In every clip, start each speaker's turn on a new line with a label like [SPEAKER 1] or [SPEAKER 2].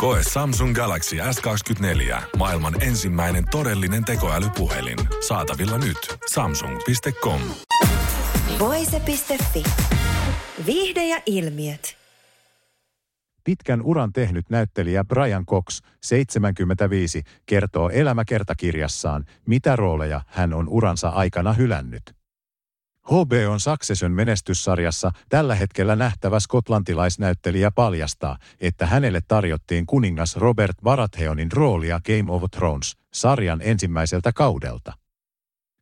[SPEAKER 1] Koe Samsung Galaxy S24. Maailman ensimmäinen todellinen tekoälypuhelin. Saatavilla nyt. Samsung.com.
[SPEAKER 2] Voise.fi. Viihde ja ilmiöt.
[SPEAKER 3] Pitkän uran tehnyt näyttelijä Brian Cox, 75, kertoo elämäkertakirjassaan, mitä rooleja hän on uransa aikana hylännyt. HBOn Succession menestyssarjassa tällä hetkellä nähtävä skotlantilaisnäyttelijä paljastaa, että hänelle tarjottiin kuningas Robert Baratheonin roolia Game of Thrones sarjan ensimmäiseltä kaudelta.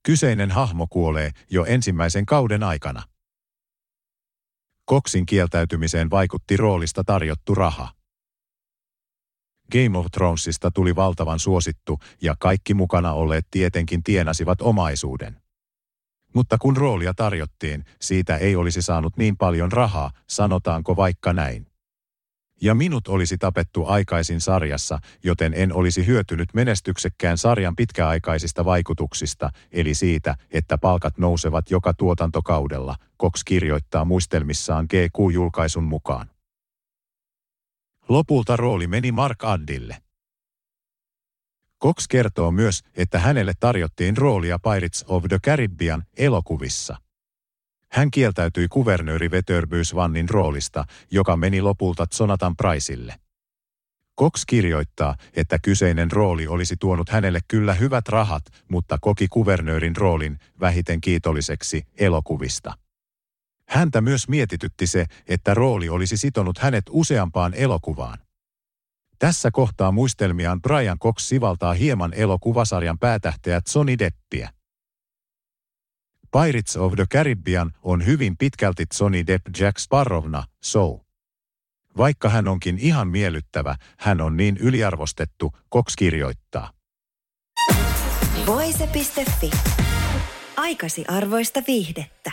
[SPEAKER 3] Kyseinen hahmo kuolee jo ensimmäisen kauden aikana. Koksin kieltäytymiseen vaikutti roolista tarjottu raha. Game of Thronesista tuli valtavan suosittu ja kaikki mukana olleet tietenkin tienasivat omaisuuden. Mutta kun roolia tarjottiin, siitä ei olisi saanut niin paljon rahaa, sanotaanko vaikka näin. Ja minut olisi tapettu aikaisin sarjassa, joten en olisi hyötynyt menestyksekkään sarjan pitkäaikaisista vaikutuksista, eli siitä, että palkat nousevat joka tuotantokaudella, Cox kirjoittaa muistelmissaan GQ-julkaisun mukaan. Lopulta rooli meni Mark Addille. Cox kertoo myös, että hänelle tarjottiin roolia Pirates of the Caribbean elokuvissa. Hän kieltäytyi kuvernööri Veterbys Vannin roolista, joka meni lopulta Jonathan Priceille. Cox kirjoittaa, että kyseinen rooli olisi tuonut hänelle kyllä hyvät rahat, mutta koki kuvernöörin roolin vähiten kiitolliseksi elokuvista. Häntä myös mietitytti se, että rooli olisi sitonut hänet useampaan elokuvaan. Tässä kohtaa muistelmiaan Brian Cox sivaltaa hieman elokuvasarjan päätähteä Johnny Deppiä. Pirates of the Caribbean on hyvin pitkälti Johnny Depp Jack Sparrowna, so. Vaikka hän onkin ihan miellyttävä, hän on niin yliarvostettu, Cox kirjoittaa.
[SPEAKER 2] Voise.fi. Aikasi arvoista viihdettä.